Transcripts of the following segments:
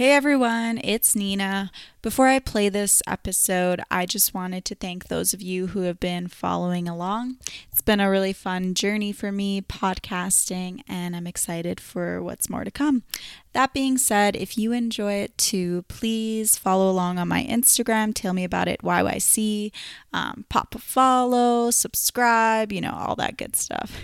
Hey everyone, it's Nina. Before I play this episode, I just wanted to thank those of you who have been following along. It's been a really fun journey for me podcasting, and I'm excited for what's more to come. That being said, if you enjoy it too, please follow along on my Instagram. Tell me about it, YYC. Um, pop a follow, subscribe, you know, all that good stuff.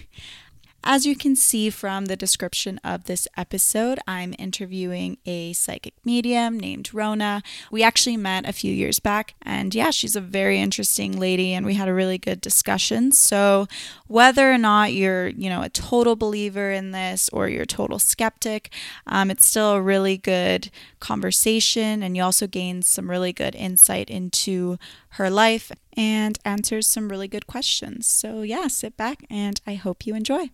As you can see from the description of this episode, I'm interviewing a psychic medium named Rona. We actually met a few years back, and yeah, she's a very interesting lady, and we had a really good discussion. So, whether or not you're, you know, a total believer in this or you're a total skeptic, um, it's still a really good conversation, and you also gain some really good insight into her life and answers some really good questions. So, yeah, sit back and I hope you enjoy.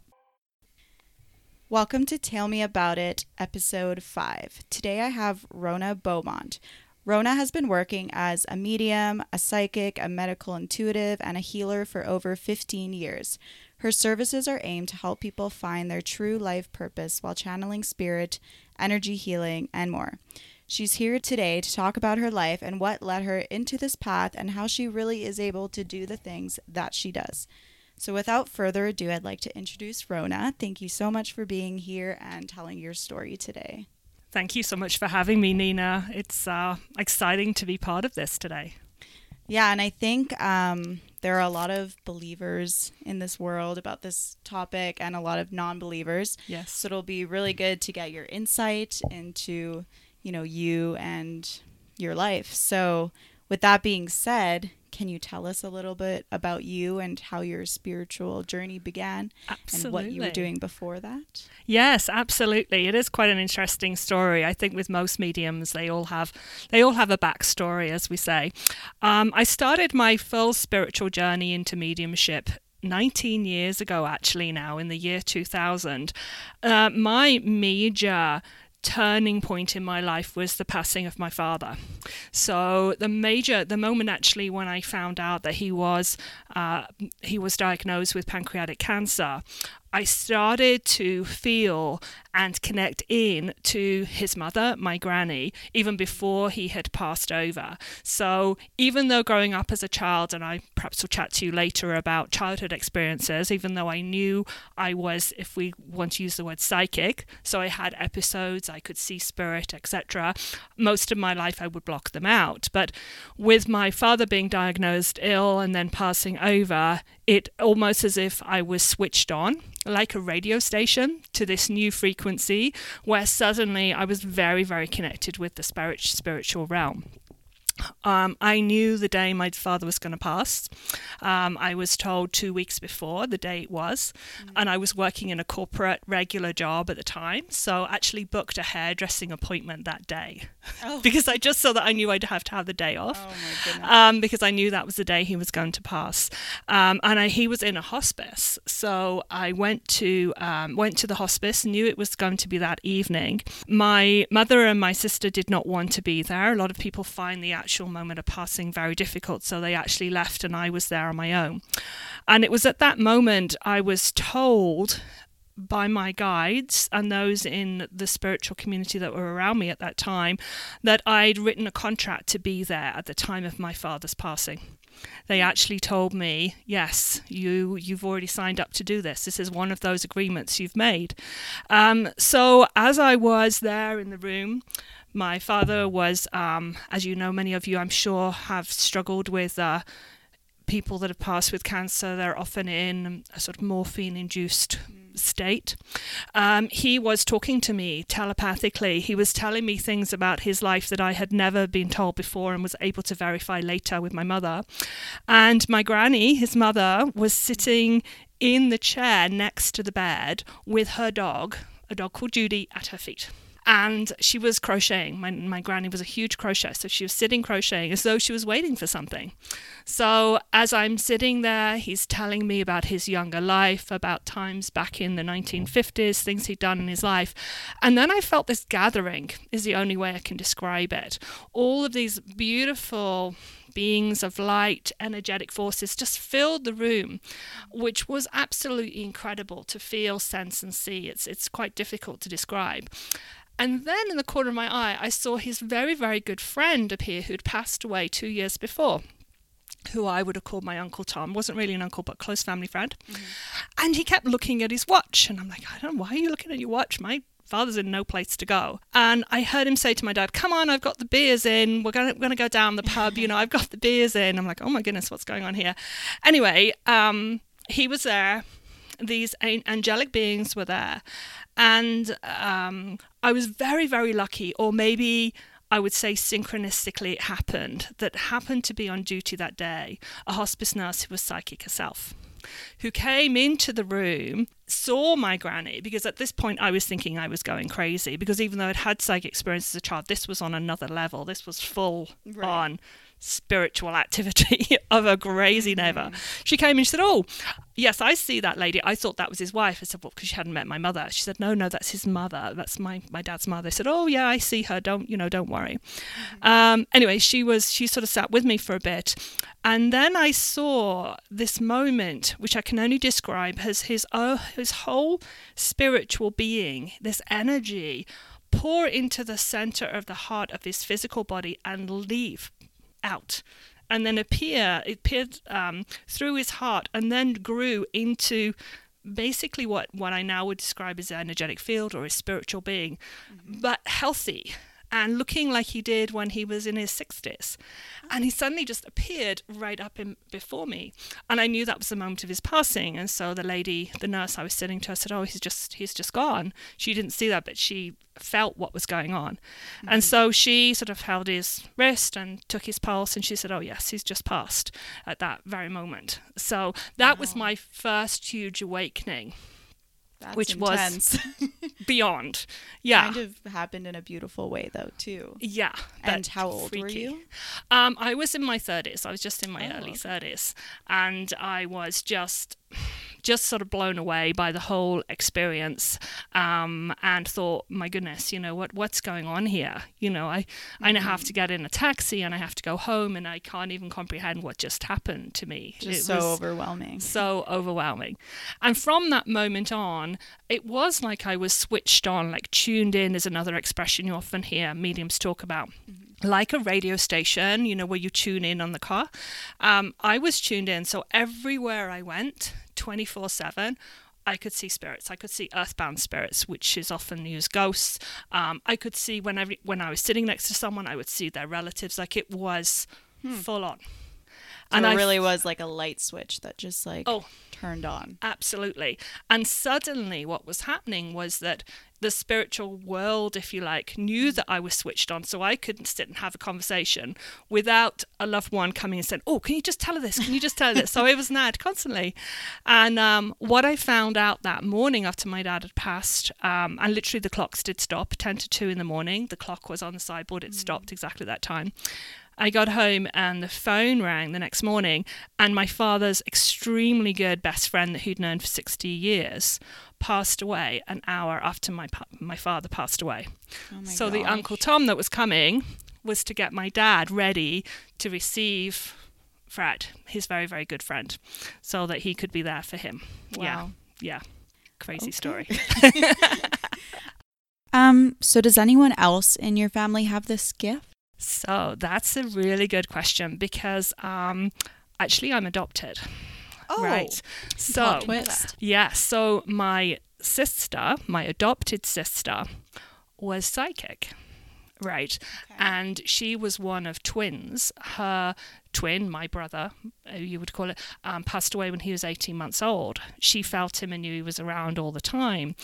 Welcome to Tell Me About It, episode 5. Today I have Rona Beaumont. Rona has been working as a medium, a psychic, a medical intuitive, and a healer for over 15 years. Her services are aimed to help people find their true life purpose while channeling spirit, energy healing, and more. She's here today to talk about her life and what led her into this path and how she really is able to do the things that she does. So, without further ado, I'd like to introduce Rona. Thank you so much for being here and telling your story today. Thank you so much for having me, Nina. It's uh, exciting to be part of this today. Yeah, and I think um, there are a lot of believers in this world about this topic and a lot of non believers. Yes. So, it'll be really good to get your insight into, you know, you and your life. So, with that being said, can you tell us a little bit about you and how your spiritual journey began absolutely. and what you were doing before that? Yes, absolutely. It is quite an interesting story. I think with most mediums, they all have they all have a backstory, as we say. Um, I started my full spiritual journey into mediumship 19 years ago, actually, now in the year 2000. Uh, my major turning point in my life was the passing of my father. So the major, the moment actually when I found out that he was uh, he was diagnosed with pancreatic cancer, I started to feel and connect in to his mother, my granny, even before he had passed over. So, even though growing up as a child, and I perhaps will chat to you later about childhood experiences, even though I knew I was, if we want to use the word psychic, so I had episodes, I could see spirit, etc., most of my life I would block them out. But with my father being diagnosed ill and then passing over, it almost as if I was switched on like a radio station to this new frequency where suddenly I was very, very connected with the spirit, spiritual realm. Um, I knew the day my father was going to pass. Um, I was told two weeks before the day it was, mm-hmm. and I was working in a corporate regular job at the time. So actually booked a hairdressing appointment that day oh. because I just saw that I knew I'd have to have the day off. Oh um, because I knew that was the day he was going to pass, um, and I, he was in a hospice. So I went to um, went to the hospice. Knew it was going to be that evening. My mother and my sister did not want to be there. A lot of people find the actual moment of passing very difficult. So they actually left, and I was there on my own. And it was at that moment I was told by my guides and those in the spiritual community that were around me at that time that I'd written a contract to be there at the time of my father's passing. They actually told me, "Yes, you you've already signed up to do this. This is one of those agreements you've made." Um, so as I was there in the room, my father was, um, as you know, many of you, I'm sure, have struggled with uh, people that have passed with cancer. They're often in a sort of morphine induced state. Um, he was talking to me telepathically. He was telling me things about his life that I had never been told before and was able to verify later with my mother. And my granny, his mother, was sitting in the chair next to the bed with her dog, a dog called Judy, at her feet and she was crocheting. My, my granny was a huge crochet, so she was sitting crocheting as though she was waiting for something. So as I'm sitting there, he's telling me about his younger life, about times back in the 1950s, things he'd done in his life. And then I felt this gathering, is the only way I can describe it. All of these beautiful beings of light, energetic forces just filled the room, which was absolutely incredible to feel, sense, and see. It's, it's quite difficult to describe. And then in the corner of my eye, I saw his very, very good friend appear who'd passed away two years before who I would have called my Uncle Tom. Wasn't really an uncle, but close family friend. Mm-hmm. And he kept looking at his watch. And I'm like, I don't know, why are you looking at your watch? My father's in no place to go. And I heard him say to my dad, Come on, I've got the beers in. We're going to go down the pub. You know, I've got the beers in. I'm like, Oh my goodness, what's going on here? Anyway, um, he was there. These angelic beings were there. And um, I was very, very lucky, or maybe I would say synchronistically it happened, that happened to be on duty that day, a hospice nurse who was psychic herself who came into the room, saw my granny, because at this point I was thinking I was going crazy, because even though I'd had psychic experience as a child, this was on another level. This was full right. on spiritual activity of a crazy neighbor. She came and she said, Oh, yes, I see that lady. I thought that was his wife. I said, Well, because she hadn't met my mother. She said, No, no, that's his mother. That's my, my dad's mother. I said, Oh, yeah, I see her. Don't, you know, don't worry. Mm-hmm. Um, anyway, she was, she sort of sat with me for a bit. And then I saw this moment, which I can only describe as his, uh, his whole spiritual being, this energy pour into the center of the heart of his physical body and leave out and then appear it appeared um, through his heart and then grew into basically what what I now would describe as an energetic field or a spiritual being, mm-hmm. but healthy and looking like he did when he was in his 60s. And he suddenly just appeared right up in, before me. And I knew that was the moment of his passing. And so the lady, the nurse I was sitting to, I said, Oh, he's just he's just gone. She didn't see that, but she felt what was going on. Mm-hmm. And so she sort of held his wrist and took his pulse and she said, Oh yes, he's just passed at that very moment. So that wow. was my first huge awakening. That's which intense. was beyond. Yeah. Kind of happened in a beautiful way though too. Yeah. And how old freaky. were you? Um, I was in my 30s. I was just in my oh, early 30s and I was just just sort of blown away by the whole experience um, and thought, my goodness, you know what what's going on here? You know, I mm-hmm. I now have to get in a taxi and I have to go home and I can't even comprehend what just happened to me. Just it so overwhelming. So overwhelming. And from that moment on, it was like I was switched on, like tuned in is another expression you often hear mediums talk about. Mm-hmm like a radio station, you know, where you tune in on the car. Um, I was tuned in, so everywhere I went, 24 7. I could see spirits. I could see earthbound spirits, which is often used ghosts. Um, I could see when whenever when I was sitting next to someone, I would see their relatives. Like it was hmm. full on. So and it I really was like a light switch that just like oh, turned on. Absolutely. And suddenly, what was happening was that the spiritual world, if you like, knew that I was switched on, so I couldn't sit and have a conversation without a loved one coming and saying, "Oh, can you just tell her this? Can you just tell her this?" so it was Nad constantly. And um, what I found out that morning after my dad had passed, um, and literally the clocks did stop, ten to two in the morning. The clock was on the sideboard; it mm. stopped exactly that time. I got home and the phone rang the next morning, and my father's extremely good best friend that he'd known for 60 years passed away an hour after my my father passed away. Oh my so gosh. the Uncle Tom that was coming was to get my dad ready to receive Fred, his very very good friend, so that he could be there for him. Wow. Yeah, yeah, crazy okay. story. um. So does anyone else in your family have this gift? So that's a really good question because um, actually I'm adopted. Oh, right. So twist. Yeah. So my sister, my adopted sister, was psychic. Right. Okay. And she was one of twins. Her twin, my brother, uh, you would call it, um, passed away when he was 18 months old. She felt him and knew he was around all the time.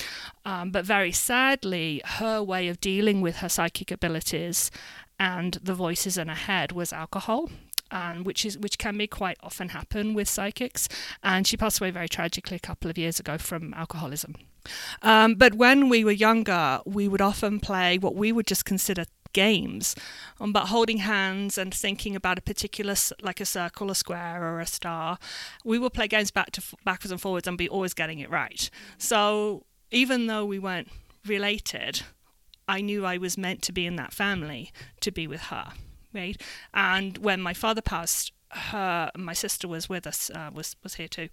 Um, but very sadly, her way of dealing with her psychic abilities and the voices in her head was alcohol. Um, which is which can be quite often happen with psychics, and she passed away very tragically a couple of years ago from alcoholism. Um, but when we were younger, we would often play what we would just consider games, um, but holding hands and thinking about a particular, like a circle, a square, or a star. We would play games back to backwards and forwards and be always getting it right. So even though we weren't related, I knew I was meant to be in that family to be with her, right? And when my father passed, her my sister was with us uh, was was here too.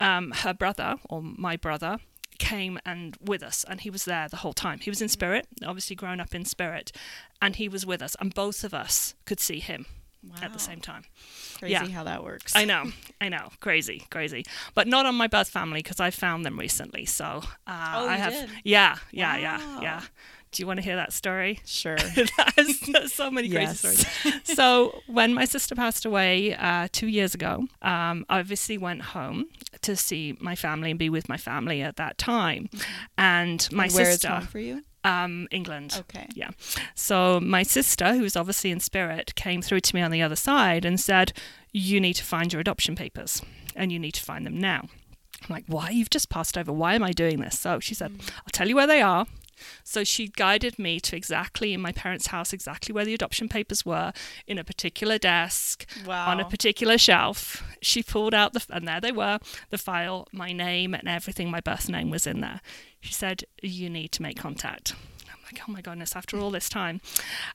Um, her brother or my brother came and with us, and he was there the whole time. He was in spirit, obviously grown up in spirit, and he was with us, and both of us could see him Wow. at the same time. Crazy yeah. how that works. I know, I know, crazy, crazy, but not on my birth family because I found them recently. So uh, Oh, I have, did? yeah, yeah, yeah, yeah. Do you want to hear that story? Sure. There's, so many crazy stories. So when my sister passed away uh, two years ago, um, I obviously went home to see my family and be with my family at that time, and my And where is sister, home for you? um, England. Okay. Yeah. So my sister, who's obviously in spirit, came through to me on the other side and said, You need to find your adoption papers and you need to find them now. I'm like, Why? You've just passed over. Why am I doing this? So she said, I'll tell you where they are. So she guided me to exactly in my parents' house, exactly where the adoption papers were, in a particular desk, Wow. on a particular shelf. She pulled out the, and there they were, the file, my name and everything, my birth name was in there. She said, You need to make contact. I'm like, Oh my goodness, after all this time.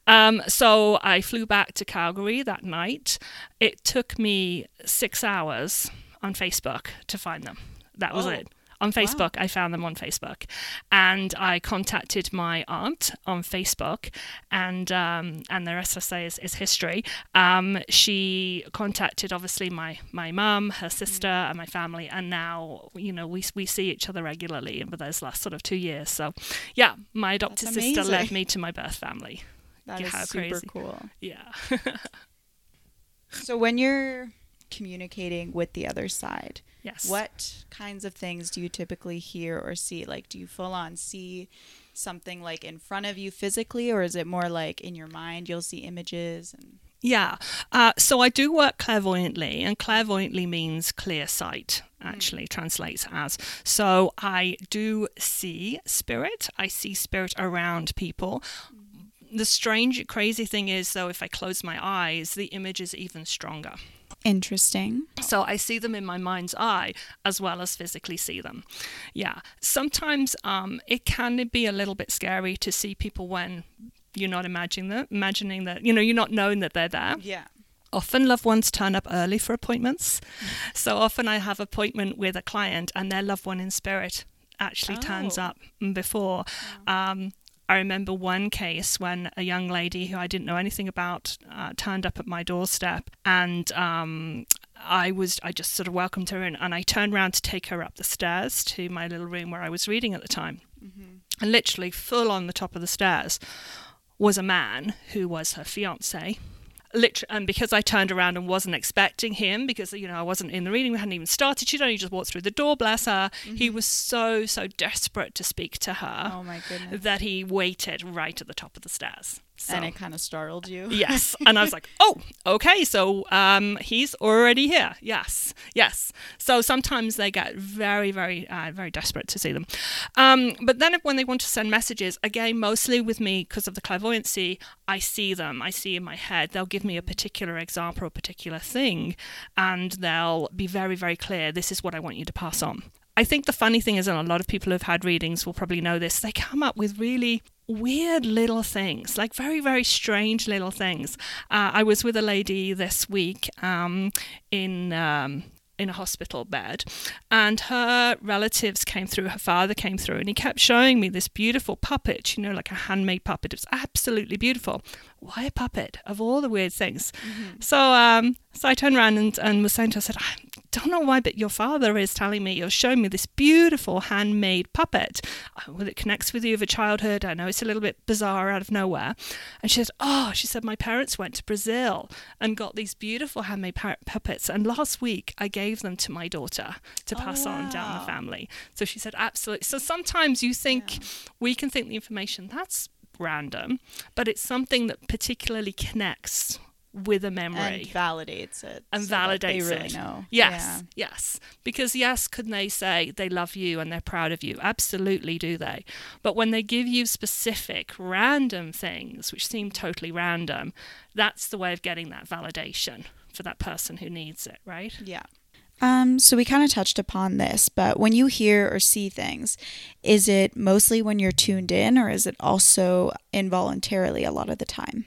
Um, so I flew back to Calgary that night. It took me six hours on Facebook to find them. That was Oh, it. On Facebook, I found them on Facebook, and I contacted my aunt on Facebook, and um, and the rest I say is, is history. Um, she contacted obviously my my mum, her sister, and my family, and now you know we we see each other regularly over those last sort of two years. So, yeah, my adopted That's sister led me to my birth family. That Yeah, is super crazy. cool. Yeah. So when you're communicating with the other side, yes. what kinds of things do you typically hear or see? Like, do you full on see something like in front of you physically, or is it more like in your mind you'll see images and Yeah. Uh, so I do work clairvoyantly, and clairvoyantly means clear sight, actually translates as. So I do see spirit. I see spirit around people. The strange, crazy thing is, though, if I close my eyes, the image is even stronger. Interesting? So I see them in my mind's eye as well as physically see them. Yeah. Sometimes um, it can be a little bit scary to see people when you're not imagining that, imagining that, you know, you're not knowing that they're there. Yeah. Often loved ones turn up early for appointments. So often I have appointment with a client and their loved one in spirit actually turns Oh. up before. Um, I remember one case when a young lady who I didn't know anything about uh, turned up at my doorstep, and um, I was I just sort of welcomed her in, and I turned around to take her up the stairs to my little room where I was reading at the time, and literally full on the top of the stairs was a man who was her fiance. Literally, and because I turned around and wasn't expecting him, because you know I wasn't in the reading, we hadn't even started. She'd only just walked through the door. Bless her. He mm-hmm. was so so desperate to speak to her Oh my goodness. that he waited right at the top of the stairs. So, and it kind of startled you. yes, and I was like, oh, okay, so um, he's already here. Yes, yes. So sometimes they get very, very, uh, very desperate to see them. Um, but then when they want to send messages, again, mostly with me because of the clairvoyancy, I see them. I see in my head. They'll give me a particular example, or a particular thing, and they'll be very, very clear. This is what I want you to pass on. I think the funny thing is, and a lot of people who've had readings will probably know this, they come up with really weird little things, like very, very strange little things. Uh, I was with a lady this week um, in. Um, in a hospital bed, and her relatives came through. Her father came through, and he kept showing me this beautiful puppet, you know, like a handmade puppet. It was absolutely beautiful. Why a puppet of all the weird things? So, um, so I turned around and, and was saying to her, I said, I don't know why, but your father is telling me you're showing me this beautiful handmade puppet. Uh, Well, it connects with you of a childhood. I know it's a little bit bizarre out of nowhere. And she said, Oh, she said, my parents went to Brazil and got these beautiful handmade pu- puppets. And last week I gave them to my daughter to Oh, pass on down the family. So she said, Absolutely. So sometimes you think we can think the information that's random, but it's something that particularly connects with a memory And validates it. and so that validates they really it. know. Yes, yes. Because yes, can they say they love you and they're proud of you? Absolutely do they. But when they give you specific random things which seem totally random, that's the way of getting that validation for that person who needs it, right? Yeah. Um, so we kind of touched upon this, but when you hear or see things, is it mostly when you're tuned in or is it also involuntarily a lot of the time?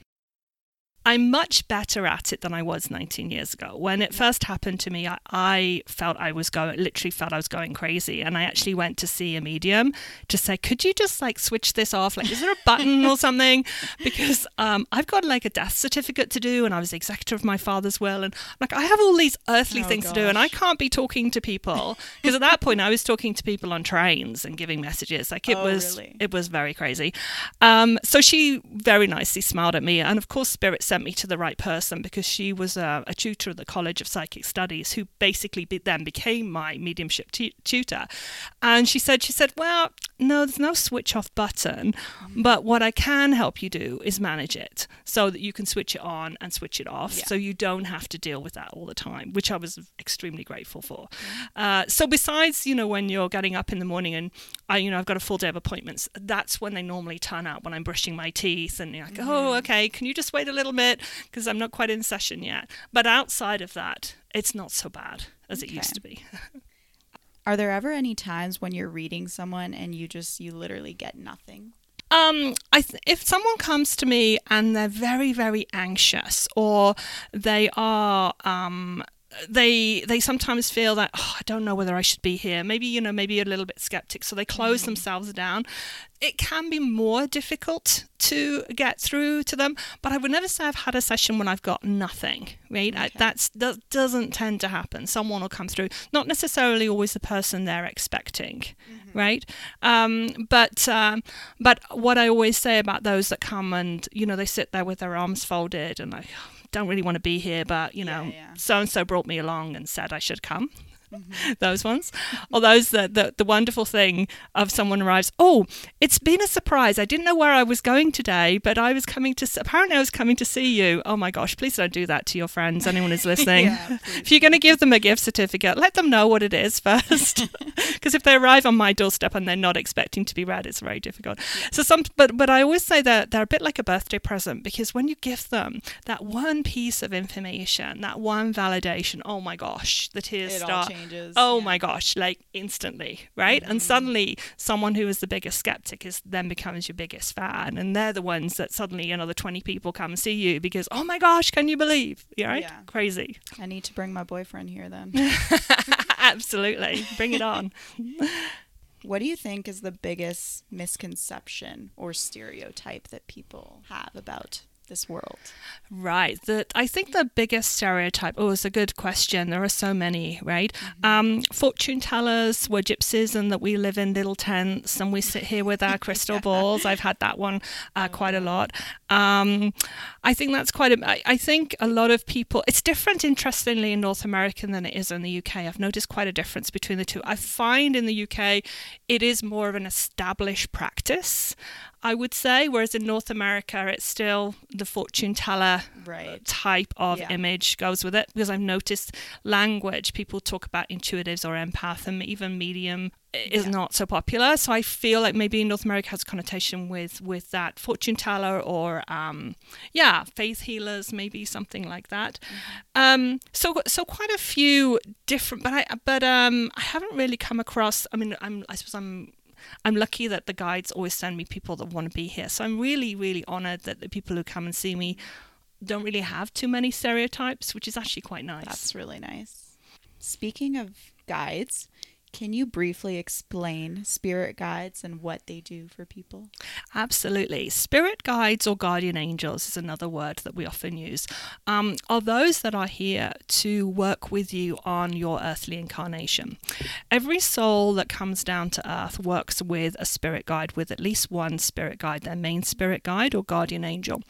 I'm much better at it than I was 19 years ago. When it first happened to me, I, I felt I was going, literally felt I was going crazy. And I actually went to see a medium to say, could you just like switch this off? Like, is there a button or something? Because um, I've got like a death certificate to do and I was the executor of my father's will. And like, I have all these earthly Oh, things to do and I can't be talking to people. Because at that point, I was talking to people on trains and giving messages. Like, it Oh, was, really? it was very crazy. Um, so she very nicely smiled at me. And of course, Spirit sent me to the right person because she was a, a tutor at the College of Psychic Studies who basically be, then became my mediumship tu- tutor. And she said, she said, well, no, there's no switch off button, but what I can help you do is manage it so that you can switch it on and switch it off Yeah. so you don't have to deal with that all the time, which I was extremely grateful for. Uh, so besides, you know, when you're getting up in the morning and I, you know, I've got a full day of appointments, that's when they normally turn up when I'm brushing my teeth and you're like, oh, okay, can you just wait a little bit because I'm not quite in session yet. But outside of that, it's not so bad as it used to be. Are there ever any times when you're reading someone and you just you literally get nothing? Um, I th- if someone comes to me and they're very, very anxious, or they are, um, they they sometimes feel that oh, I don't know whether I should be here. Maybe you know, maybe a little bit skeptic, so they close themselves down. It can be more difficult to get through to them, but I would never say I've had a session when I've got nothing. Right? I, that's that doesn't tend to happen. Someone will come through, not necessarily always the person they're expecting right? Um, but um, but what I always say about those that come and you know they sit there with their arms folded and I don't really want to be here, but you know so and so brought me along and said I should come. those ones, or those that the, the wonderful thing of someone arrives. Oh, it's been a surprise. I didn't know where I was going today, but I was coming to. Apparently, I was coming to see you. Oh my gosh! Please don't do that to your friends. Anyone who's listening. Yeah, if you're going to give them a gift certificate, let them know what it is first. Because if they arrive on my doorstep and they're not expecting to be read, it's very difficult. So some, but but I always say that they're a bit like a birthday present because when you give them that one piece of information, that one validation, oh my gosh, the tears It start. Changes. Oh yeah. my gosh, like instantly, right? And mm-hmm. suddenly someone who is the biggest skeptic is then becomes your biggest fan. And they're the ones that suddenly another 20 people come and see you because, oh my gosh, can you believe? Yeah, right? Yeah. Crazy. I need to bring my boyfriend here then. Absolutely. Bring it on. what do you think is the biggest misconception or stereotype that people have about this world? Right. The, I think the biggest stereotype, oh, it's a good question. There are so many, right? Um, fortune tellers were gypsies and that we live in little tents and we sit here with our crystal balls. I've had that one uh, quite a lot. Um, I think that's quite a, I, I think a lot of people, it's different, interestingly, in North America than it is in the UK. I've noticed quite a difference between the two. I find in the UK it is more of an established practice. I would say, whereas in North America, it's still the fortune teller Right. type of Yeah. image goes with it because I've noticed language people talk about intuitives or empath and even medium is Yeah. not so popular so I feel like maybe North America has a connotation with with that fortune teller or um yeah faith healers maybe something like that um so so quite a few different but I but um I haven't really come across I mean I'm I suppose I'm I'm lucky that the guides always send me people that want to be here. So I'm really, really honored that the people who come and see me don't really have too many stereotypes, which is actually quite nice. That's really nice. Speaking of guides, can you briefly explain spirit guides and what they do for people? Absolutely. Spirit guides or guardian angels is another word that we often use, um, are those that are here to work with you on your earthly incarnation. Every soul that comes down to earth works with a spirit guide, with at least one spirit guide, their main spirit guide or guardian angel.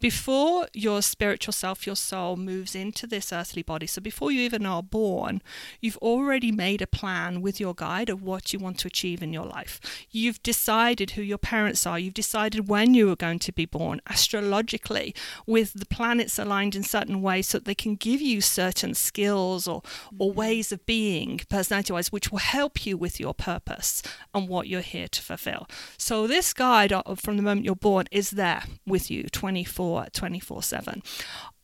Before your spiritual self, your soul, moves into this earthly body, so before you even are born, you've already made a plan with your guide of what you want to achieve in your life. You've decided who your parents are. You've decided when you are going to be born astrologically with the planets aligned in certain ways so that they can give you certain skills or, or mm-hmm. ways of being personality wise, which will help you with your purpose and what you're here to fulfill. So this guide from the moment you're born is there with you 24 24 7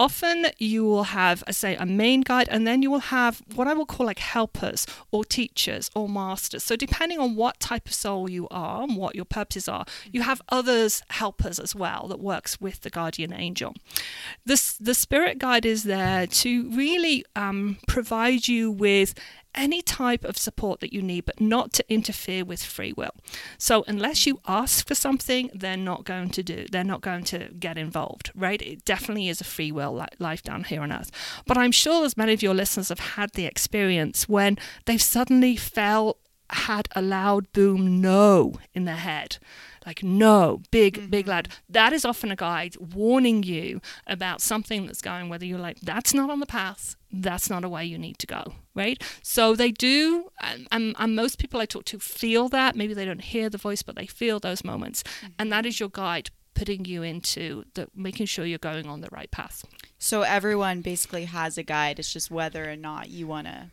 often you will have, I say, a main guide, and then you will have what I will call like helpers or teachers or masters. So, depending on what type of soul you are and what your purposes are, you have others helpers as well that works with the guardian angel. This the spirit guide is there to really um, provide you with any type of support that you need, but not to interfere with free will. So, unless you ask for something, they're not going to do, they're not going to get involved, right? It definitely is a free will life down here on earth. But I'm sure as many of your listeners have had the experience when they've suddenly felt, had a loud boom no in their head like no big mm-hmm. big lad. That is often a guide warning you about something that's going whether you're like that's not on the path that's not a way you need to go right? So they do and, and, most people i talk to feel that. Maybe they don't hear the voice but they feel those moments. Mm-hmm. and that is your guide putting you into the making sure you're going on the right path. So everyone basically has a guide. It's just whether or not you want to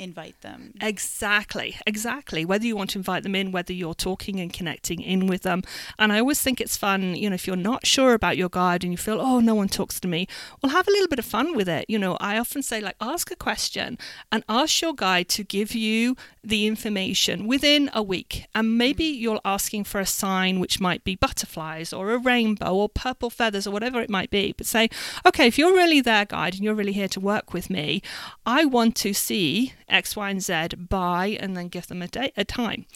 invite them. Exactly, exactly. Whether you want to invite them in, whether you're talking and connecting in with them. And I always think it's fun, you know, if you're not sure about your guide and you feel, oh, no one talks to me, well, have a little bit of fun with it. You know, I often say, like, ask a question and ask your guide to give you the information within a week. And maybe mm. you're asking for a sign which might be butterflies or a rainbow or purple feathers or whatever it might be. But say, okay, if you're really their guide and you're really here to work with me, I want to see X, Y, and Z by, and then give them a, day, a time.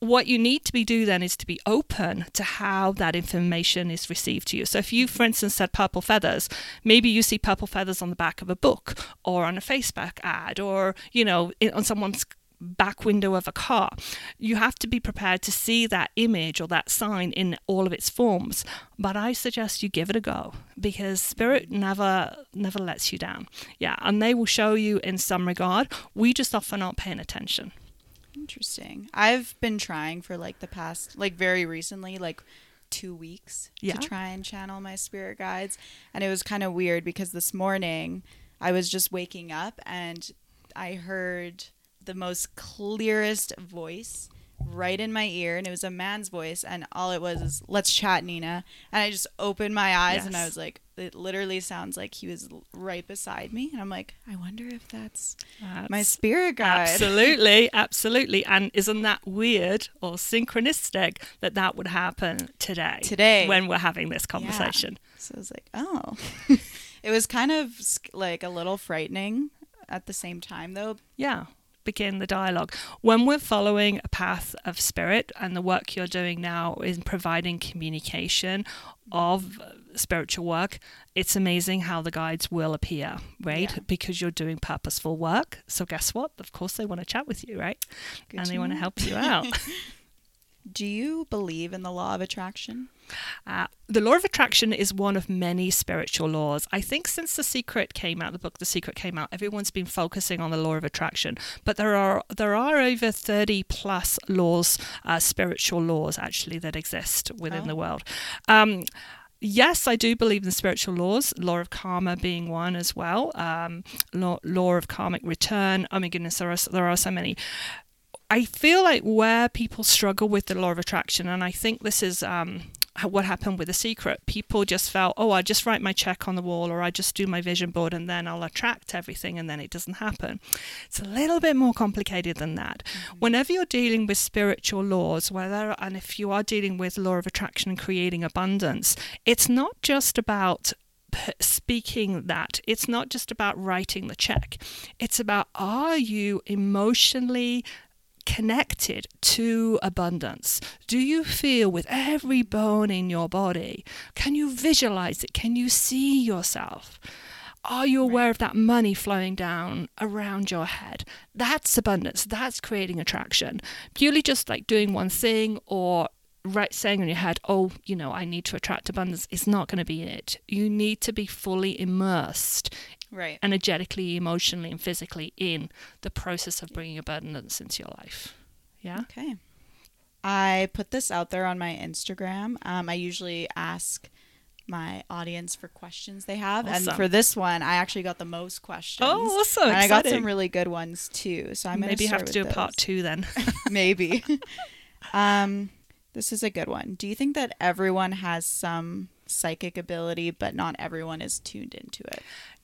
What you need to be do then is to be open to how that information is received to you. So if you, for instance, said purple feathers, maybe you see purple feathers on the back of a book or on a Facebook ad or, you know, on someone's back window of a car. You have to be prepared to see that image or that sign in all of its forms. But I suggest you give it a go because spirit never never lets you down. Yeah, and they will show you in some regard. We just often aren't paying attention. Interesting. I've been trying for like the past like very recently like two weeks yeah. to try and channel my spirit guides. And it was kind of weird because this morning I was just waking up and I heard the most clearest voice right in my ear and it was a man's voice and all it was is let's chat nina. And i just opened my eyes yes. and i was like it literally sounds like he was right beside me and i'm like i wonder if that's, that's my spirit guide. absolutely absolutely. And isn't that weird or synchronistic that that would happen today today. when we're having this conversation? Yeah. so i was like oh. It was kind of like a little frightening at the same time though. Yeah begin the dialogue. When we're following a path of spirit, and the work you're doing now is providing communication of spiritual work, it's amazing how the guides will appear, right? Yeah. Because you're doing purposeful work. So, guess what? Of course, they want to chat with you, right? Good and they want to help you out. Do you believe in the law of attraction? Uh, the law of attraction is one of many spiritual laws. I think since The Secret came out, the book The Secret came out, everyone's been focusing on the law of attraction. But there are there are over thirty plus laws, uh, spiritual laws actually that exist within oh. the world. Um, yes, I do believe in spiritual laws, law of karma being one as well, um, law, law of karmic return. Oh my goodness, there are, there are so many. I feel like where people struggle with the law of attraction, and I think this is um, what happened with the secret. People just felt, oh, I just write my check on the wall, or I just do my vision board, and then I'll attract everything, and then it doesn't happen. It's a little bit more complicated than that. Mm-hmm. Whenever you're dealing with spiritual laws, whether and if you are dealing with law of attraction and creating abundance, it's not just about speaking that it's not just about writing the check it's about are you emotionally connected to abundance? Do you feel with every bone in your body? Can you visualize it? Can you see yourself? Are you aware of that money flowing down around your head? That's abundance. That's creating attraction. Purely just like doing one thing or right saying in your head, oh, you know, I need to attract abundance is not going to be it. You need to be fully immersed right. energetically, emotionally, and physically in the process of bringing abundance into your life. Yeah. Okay. I put this out there on my Instagram. Um, I usually ask my audience for questions they have, awesome. and for this one, I actually got the most questions. Oh, awesome! And I got some really good ones too. So I'm gonna maybe have to do those. a part two then. maybe. um, this is a good one. Do you think that everyone has some psychic ability, but not everyone is tuned into it.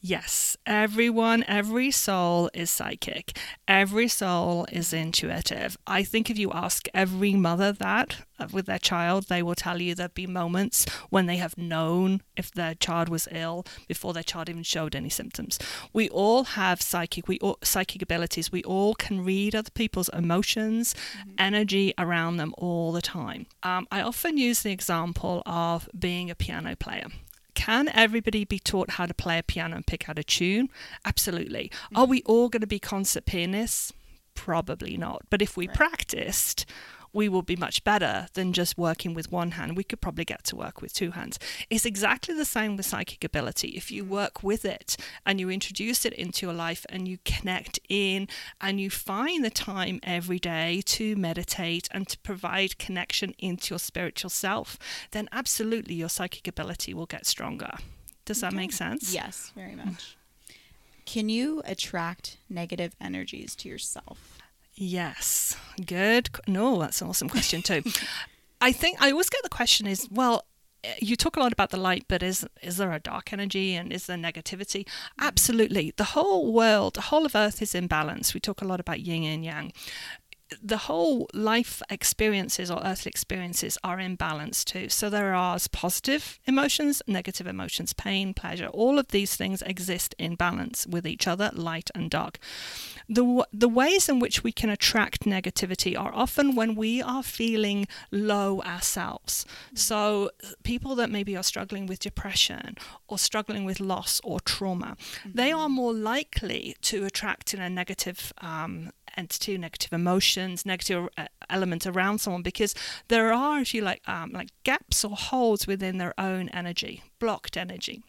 Yes, everyone, every soul is psychic. Every soul is intuitive. I think if you ask every mother that uh, with their child, they will tell you there've been moments when they have known if their child was ill before their child even showed any symptoms. We all have psychic we all, psychic abilities. We all can read other people's emotions, mm-hmm. energy around them all the time. Um, I often use the example of being a piano player. Can everybody be taught how to play a piano and pick out a tune? Absolutely. Mm-hmm. Are we all going to be concert pianists? Probably not. But if we right. practiced, we will be much better than just working with one hand. We could probably get to work with two hands. It's exactly the same with psychic ability. If you work with it and you introduce it into your life and you connect in and you find the time every day to meditate and to provide connection into your spiritual self, then absolutely your psychic ability will get stronger. Does that okay. make sense? Yes, very much. Can you attract negative energies to yourself? Yes. Good. No, that's an awesome question too. I think I always get the question is, well, eh, you talk a lot about the light, but is is there a dark energy and is there negativity? Mm-hmm. Absolutely. The whole world, the whole of Earth is in balance. We talk a lot about yin and yang the whole life experiences or earthly experiences are in balance too. So there are positive emotions, negative emotions, pain, pleasure. All of these things exist in balance with each other, light and dark. The, the ways in which we can attract negativity are often when we are feeling low ourselves. So people that maybe are struggling with depression or struggling with loss or trauma, mm-hmm. they are more likely to attract in a negative um, entity, negative emotions, negative uh, element around someone because there are, if you like, um, like gaps or holes within their own energy, blocked energy.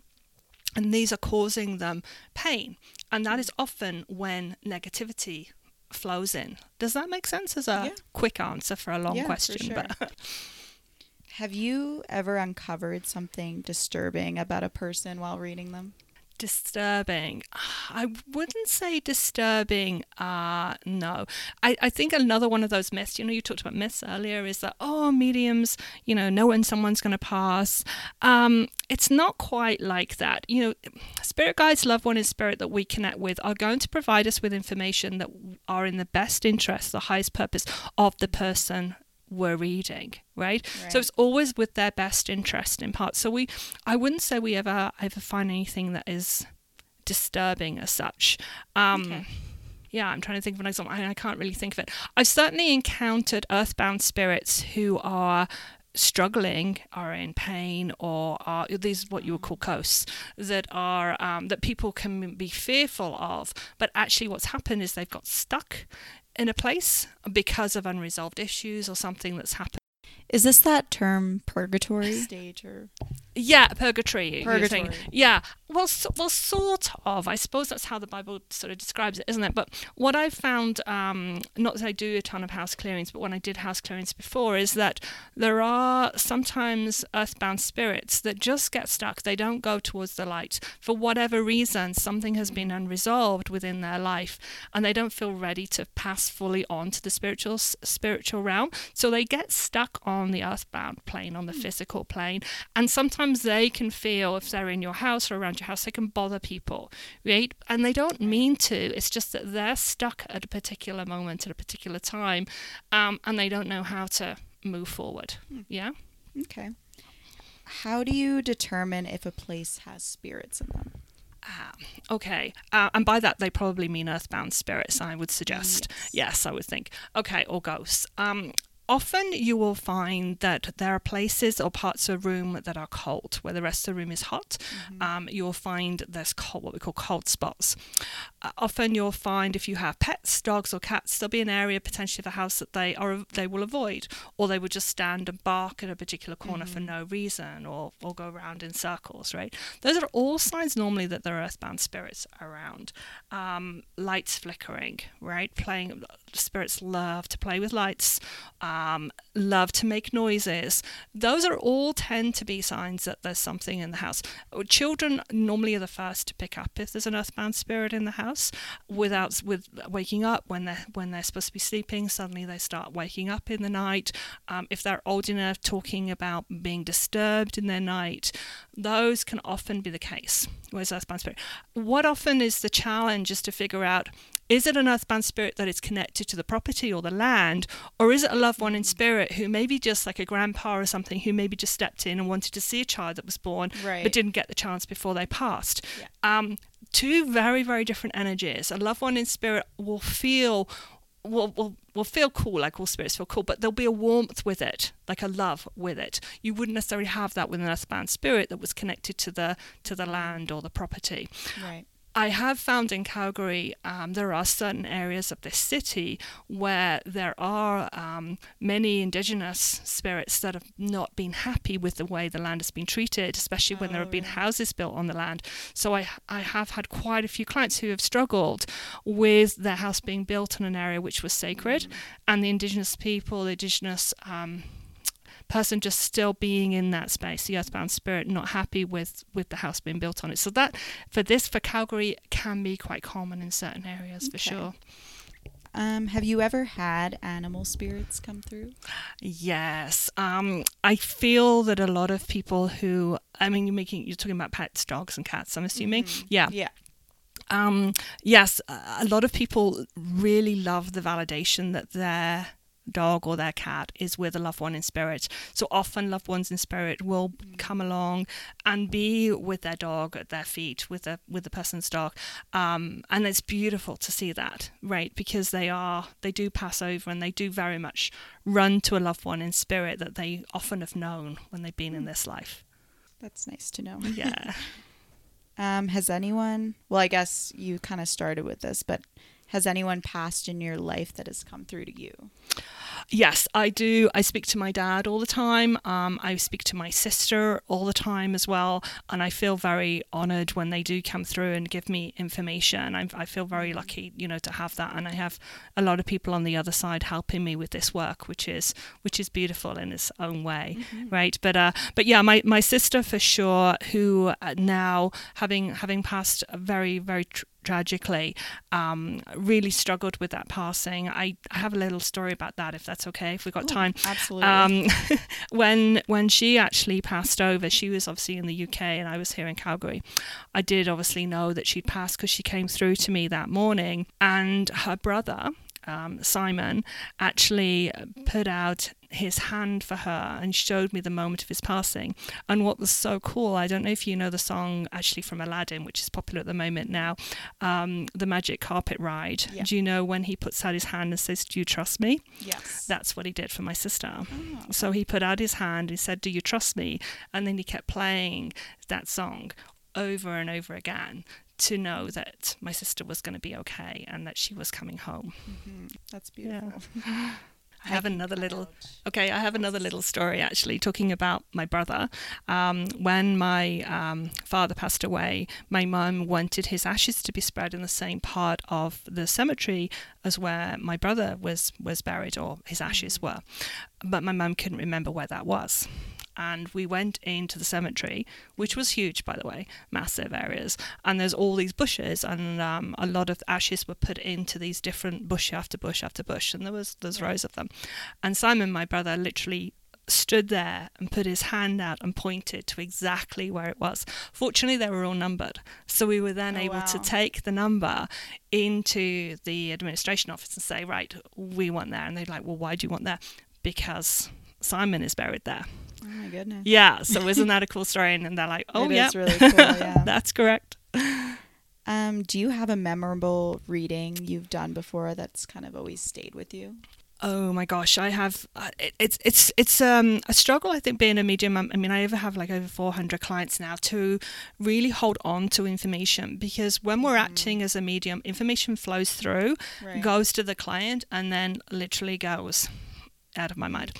And these are causing them pain. And that is often when negativity flows in. Does that make sense as a yeah. quick answer for a long yeah, question? Sure. But have you ever uncovered something disturbing about a person while reading them? Disturbing. I wouldn't say disturbing. Uh, no. I, I think another one of those myths, you know, you talked about myths earlier, is that, oh, mediums, you know, know when someone's going to pass. Um, it's not quite like that. You know, spirit guides, loved one in spirit that we connect with are going to provide us with information that are in the best interest, the highest purpose of the person we're reading, right? right? So it's always with their best interest in part. So we, I wouldn't say we ever ever find anything that is disturbing as such. Um, okay. Yeah, I'm trying to think of an example. I, I can't really think of it. I've certainly encountered earthbound spirits who are struggling are in pain or are these what you would call ghosts that are um, that people can be fearful of but actually what's happened is they've got stuck in a place because of unresolved issues or something that's happened. Is this that term purgatory stage or yeah, purgatory. Purgatory. Yeah. Well, so, well, sort of. I suppose that's how the Bible sort of describes it, isn't it? But what I've found, um, not that I do a ton of house clearings, but when I did house clearings before, is that there are sometimes earthbound spirits that just get stuck. They don't go towards the light for whatever reason. Something has been unresolved within their life, and they don't feel ready to pass fully on to the spiritual spiritual realm. So they get stuck on the earthbound plane, on the hmm. physical plane, and sometimes sometimes they can feel if they're in your house or around your house, they can bother people, right? And they don't mean to. It's just that they're stuck at a particular moment at a particular time, um, and they don't know how to move forward. Hmm. Yeah. Okay. How do you determine if a place has spirits in them? Ah, okay. Uh, and by that, they probably mean earthbound spirits, I would suggest. Yes, yes I would think. Okay, or ghosts. Um, often you will find that there are places or parts of a room that are cold, where the rest of the room is hot. Mm-hmm. Um, you'll find there's cold, what we call cold spots. Uh, often you'll find if you have pets, dogs or cats, there'll be an area potentially of the house that they are they will avoid, or they will just stand and bark at a particular corner mm-hmm. for no reason, or or go around in circles. Right? Those are all signs normally that there are earthbound spirits around. Um, lights flickering, right? Playing spirits love to play with lights. Um, um, love to make noises. Those are all tend to be signs that there's something in the house. Children normally are the first to pick up if there's an earthbound spirit in the house without with waking up when they're when they're supposed to be sleeping. Suddenly they start waking up in the night. Um, if they're old enough, talking about being disturbed in their night, those can often be the case. Where's earthbound spirit? What often is the challenge is to figure out is it an earthbound spirit that is connected to the property or the land, or is it a loved one in spirit who maybe just like a grandpa or something who maybe just stepped in and wanted to see a child that was born Right. but didn't get the chance before they passed? Yeah. Um, two very very different energies. A loved one in spirit will feel. Will, will, will feel cool, like all spirits feel cool, but there'll be a warmth with it, like a love with it. You wouldn't necessarily have that with an earthbound spirit that was connected to the to the land or the property. Right. I have found in Calgary um, there are certain areas of this city where there are um, many indigenous spirits that have not been happy with the way the land has been treated, especially when there Oh, have been really? houses built on the land. So I, I have had quite a few clients who have struggled with their house being built in an area which was sacred, Mm. and the indigenous people, the indigenous um, person just still being in that space, the earthbound spirit, not happy with with the house being built on it. So that for this for Calgary can be quite common in certain areas for sure. Um, have you ever had animal spirits come through? Yes, um, I feel that a lot of people who I mean, you're making you're talking about pets, dogs, and cats. I'm assuming, yeah. Yeah. Um, yes, a a lot of people really love the validation that their dog or their cat is with a loved one in spirit. So often, loved ones in spirit will come along and be with their dog at their feet, with the with the person's dog, um, and it's beautiful to see that, right? Because they are they do pass over and they do very much run to a loved one in spirit that they often have known when they've been in this life. That's nice to know. Yeah. Um, has anyone, well, I guess you kind of started with this, but has anyone passed in your life that has come through to you? Yes, I do. I speak to my dad all the time. Um, I speak to my sister all the time as well. And I feel very honored when they do come through and give me information. I, I feel very lucky, you know, to have that. And I have a lot of people on the other side helping me with this work, which is which is beautiful in its own way, right? But uh, but yeah, my, my sister for sure, who uh, now having having passed very very. Tr- tragically um, really struggled with that passing I, I have a little story about that if that's okay if we've got Cool. time Absolutely. um, when when she actually passed over, she was obviously in the UK and I was here in Calgary. I did obviously know that she'd passed because she came through to me that morning, and her brother. Um, Simon actually put out his hand for her and showed me the moment of his passing. And what was so cool, I don't know if you know the song actually from Aladdin, which is popular at the moment now, um, the Magic Carpet Ride. Yeah. Do you know when he puts out his hand and says, "Do you trust me?" yes. That's what he did for my sister. Oh, So he put out his hand, and said, Do you trust me? And then he kept playing that song over and over again to know that my sister was going to be okay and that she was coming home. mhm. That's Yeah. I have another little okay. I have another little story actually talking about my brother. Um, when my um, father passed away, my mum wanted his ashes to be spread in the same part of the cemetery as where my brother was was buried, or his ashes were. But my mum couldn't remember where that was. And we went into the cemetery, which was huge, by the way, massive areas. And there's all these bushes, and um, a lot of ashes were put into these different bush after bush after bush, and there was there's rows of them. And Simon, my brother, literally stood there and put his hand out and pointed to exactly where it was. Fortunately, they were all numbered, so we were then Oh, able to take the number into the administration office and say, right, we want there. And they're like, well, why do you want there? Because Simon is buried there. Oh my goodness. Yeah. So isn't that a cool story? And then they're like, oh yeah, really cool. Yeah. that's correct. um, do you have a memorable reading you've done before that's kind of always stayed with you? Oh my gosh, I have. Uh, it, it's it's it's um a struggle. I think being a medium. um, I mean, I ever have like over four hundred clients now to really hold on to information because when we're acting as a medium, information flows through, Right. goes to the client, and then literally goes. Out of my mind.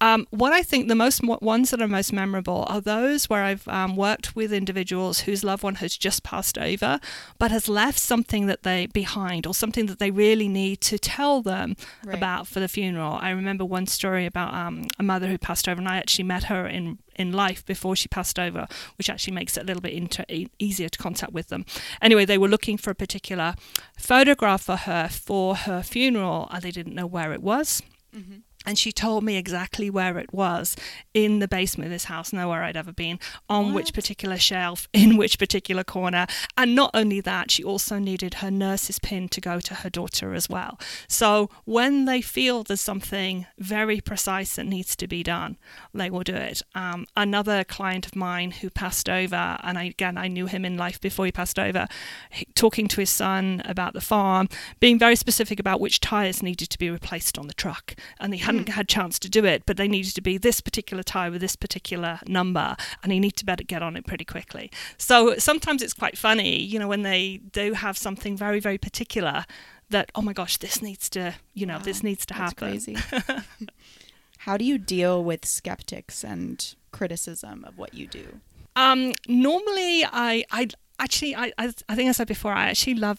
Um, what I think the most ones that are most memorable are those where I've um, worked with individuals whose loved one has just passed over, but has left something that they behind or something that they really need to tell them right. about for the funeral. I remember one story about um, a mother who passed over, and I actually met her in in life before she passed over, which actually makes it a little bit inter- easier to contact with them. Anyway, they were looking for a particular photograph for her for her funeral, and they didn't know where it was. Mm-hmm. And she told me exactly where it was in the basement of this house, nowhere I'd ever been, on what? which particular shelf, in which particular corner. And not only that, she also needed her nurse's pin to go to her daughter as well. So when they feel there's something very precise that needs to be done, they will do it. Um, another client of mine who passed over, and I, again, I knew him in life before he passed over, he, talking to his son about the farm, being very specific about which tyres needed to be replaced on the truck. And he hadn't hadn't had chance to do it, but they needed to be this particular tie with this particular number, and he needed to better get on it pretty quickly. So sometimes it's quite funny, you know, when they do have something very, very particular that, oh my gosh, this needs to, you know, wow, this needs to happen. How do you deal with skeptics and criticism of what you do? Um, normally, I, I actually, I, I think I said before, I actually love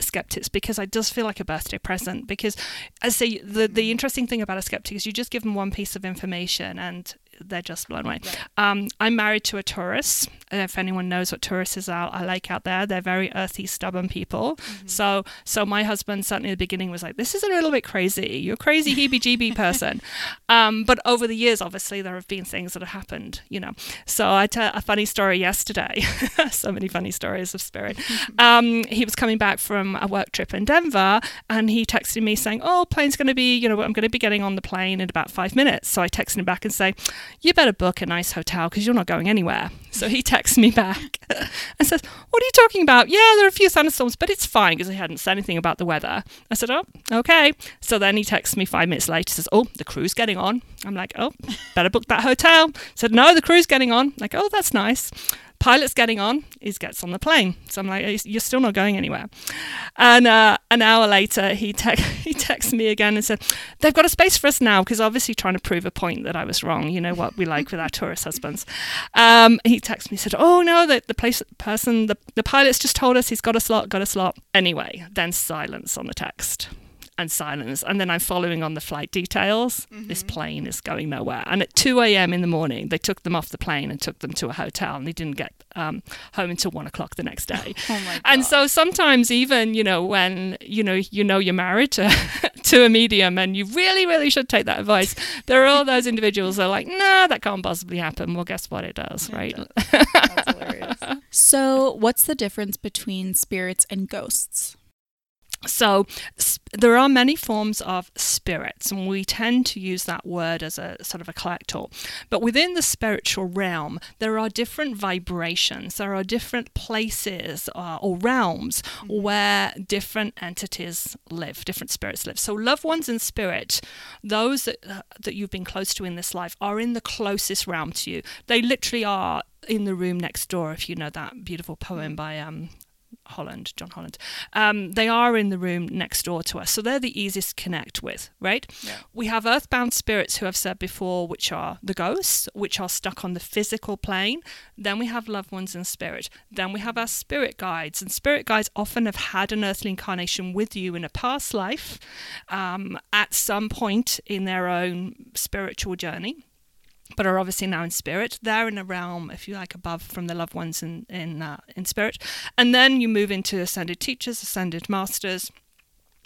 skeptics because I just feel like a birthday present because I say the the interesting thing about a skeptic is you just give them one piece of information and they're just blown away. Um, I'm married to a Taurus. If anyone knows what Taurus is, I like out there. They're very earthy, stubborn people. Mm-hmm. So, so my husband certainly at the beginning was like, "This is a little bit crazy. You're a crazy heebie-jeebie person." Um, but over the years, obviously, there have been things that have happened. You know. So I tell a funny story yesterday. so many funny stories of spirit. Um, he was coming back from a work trip in Denver, and he texted me saying, "Oh, plane's going to be, you know, I'm going to be getting on the plane in about five minutes." So I texted him back and say you better book a nice hotel because you're not going anywhere. So he texts me back and says, What are you talking about? Yeah, there are a few thunderstorms, but it's fine because he hadn't said anything about the weather. I said, Oh, okay. So then he texts me five minutes later, says, Oh, the crew's getting on. I'm like, Oh, better book that hotel. Said, No, the crew's getting on. Like, Oh, that's nice pilot's getting on, he gets on the plane. So I'm like, you're still not going anywhere. And uh, an hour later, he, te- he texts me again and said, they've got a space for us now, because obviously trying to prove a point that I was wrong. You know what we like with our Taurus husbands. Um, he texts me, said, oh no, the, the place, person, the, the pilot's just told us he's got a slot, got a slot. Anyway, then silence on the text and silence. And then I'm following on the flight details. Mm-hmm. This plane is going nowhere. And at 2 a.m. in the morning, they took them off the plane and took them to a hotel, and they didn't get um, home until one o'clock the next day. oh my God. And so sometimes, even you know, when you know you know you're married to to a medium, and you really, really should take that advice. There are all those individuals that are like, nah, that can't possibly happen. Well, guess what? It does, it right? Does. so, what's the difference between spirits and ghosts? So, there are many forms of spirits, and we tend to use that word as a sort of a collector. But within the spiritual realm, there are different vibrations, there are different places uh, or realms mm-hmm. where different entities live, different spirits live. So, loved ones in spirit, those that, uh, that you've been close to in this life, are in the closest realm to you. They literally are in the room next door, if you know that beautiful poem mm. by um, Holland, John Holland, um, they are in the room next door to us. So they're the easiest to connect with, right? Yeah. We have earthbound spirits who I've said before, which are the ghosts, which are stuck on the physical plane. Then we have loved ones in spirit. Then we have our spirit guides. And spirit guides often have had an earthly incarnation with you in a past life um, at some point in their own spiritual journey but are obviously now in spirit. They're in a realm, if you like, above from the loved ones in in uh, in spirit, and then you move into ascended teachers, ascended masters.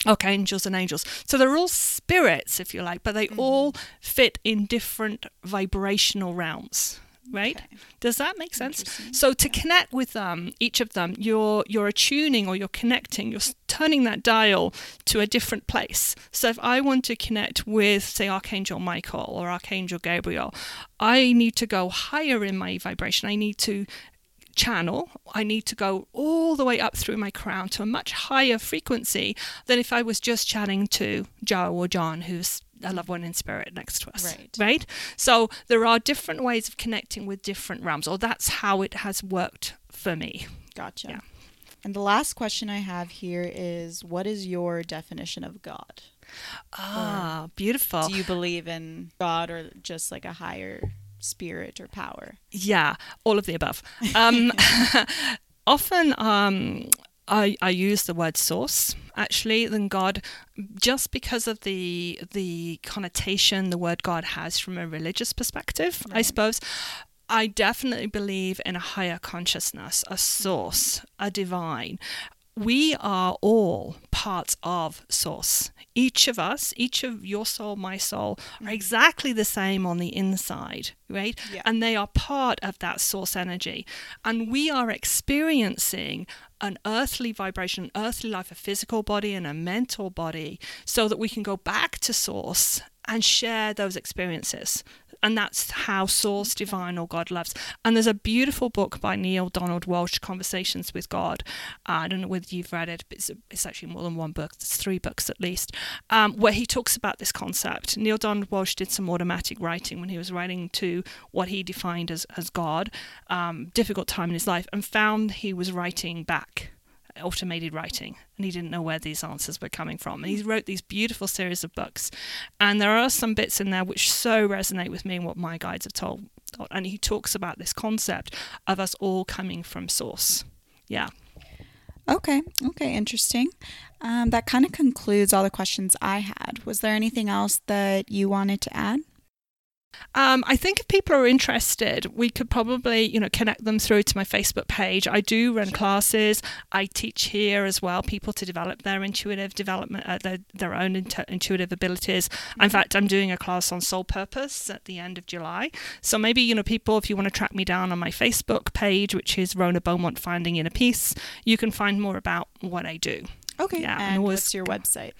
Archangels and angels. So they're all spirits, if you like, but they mm-hmm. all fit in different vibrational realms right? Okay. Does that make sense? So to yeah. connect with um, each of them, you're you're attuning or you're connecting, you're turning that dial to a different place. So if I want to connect with, say, Archangel Michael or Archangel Gabriel, I need to go higher in my vibration. I need to channel, I need to go all the way up through my crown to a much higher frequency than if I was just chatting to Joe or John, who's a loved one in spirit next to us. Right. Right? So there are different ways of connecting with different realms, or that's how it has worked for me. Gotcha. Yeah. And the last question I have here is what is your definition of God? Ah, beautiful. Do you believe in God or just like a higher spirit or power? Yeah, all of the above. Um, often um, I, I use the word source actually than God just because of the the connotation the word God has from a religious perspective, I suppose. I definitely believe in a higher consciousness, a source, a divine. We are all parts of source. Each of us, each of your soul, my soul, are mm. exactly the same on the inside, right? Yeah. And they are part of that source energy. And we are experiencing an earthly vibration, an earthly life, a physical body and a mental body, so that we can go back to source and share those experiences. And that's how Source, Divine, or God loves. And there's a beautiful book by Neale Donald Walsch, Conversations with God. Uh, I don't know whether you've read it, but it's, it's actually more than one book. It's three books at least, um, where he talks about this concept. Neale Donald Walsch did some automatic writing when he was writing to what he defined as, as God, um, difficult time in his life, and found he was writing back automated writing and he didn't know where these answers were coming from and he wrote these beautiful series of books and there are some bits in there which so resonate with me and what my guides have told and he talks about this concept of us all coming from source yeah Okay, okay, interesting. Um, that kind of concludes all the questions I had. Was there anything else that you wanted to add? Um, I think if people are interested, we could probably, you know, connect them through to my Facebook page. I do run classes. I teach here as well, people to develop their intuitive development, uh, their, their own intu- intuitive abilities. In fact, I'm doing a class on soul purpose at the end of July. So maybe, you know, people, if you want to track me down on my Facebook page, which is Rona Beaumont Finding Inner Peace, you can find more about what I do. Okay, Yeah, and what's your website?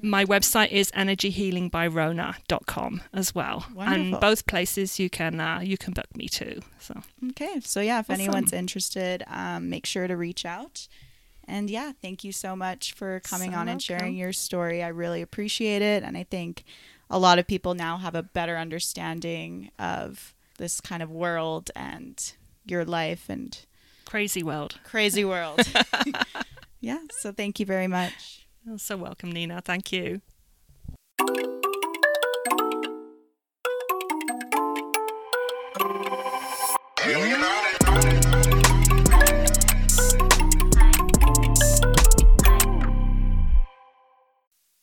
My website is energyhealingbyrona.com as well. Wonderful. And both places you can uh, you can book me too. So Okay, so yeah, if Awesome. anyone's interested, um, make sure to reach out. And yeah, thank you so much for coming So on and sharing your story. I really appreciate it. And I think a lot of people now have a better understanding of this kind of world and your life and crazy world. crazy world. yeah, so thank you very much. You're so welcome, Nina. Thank you.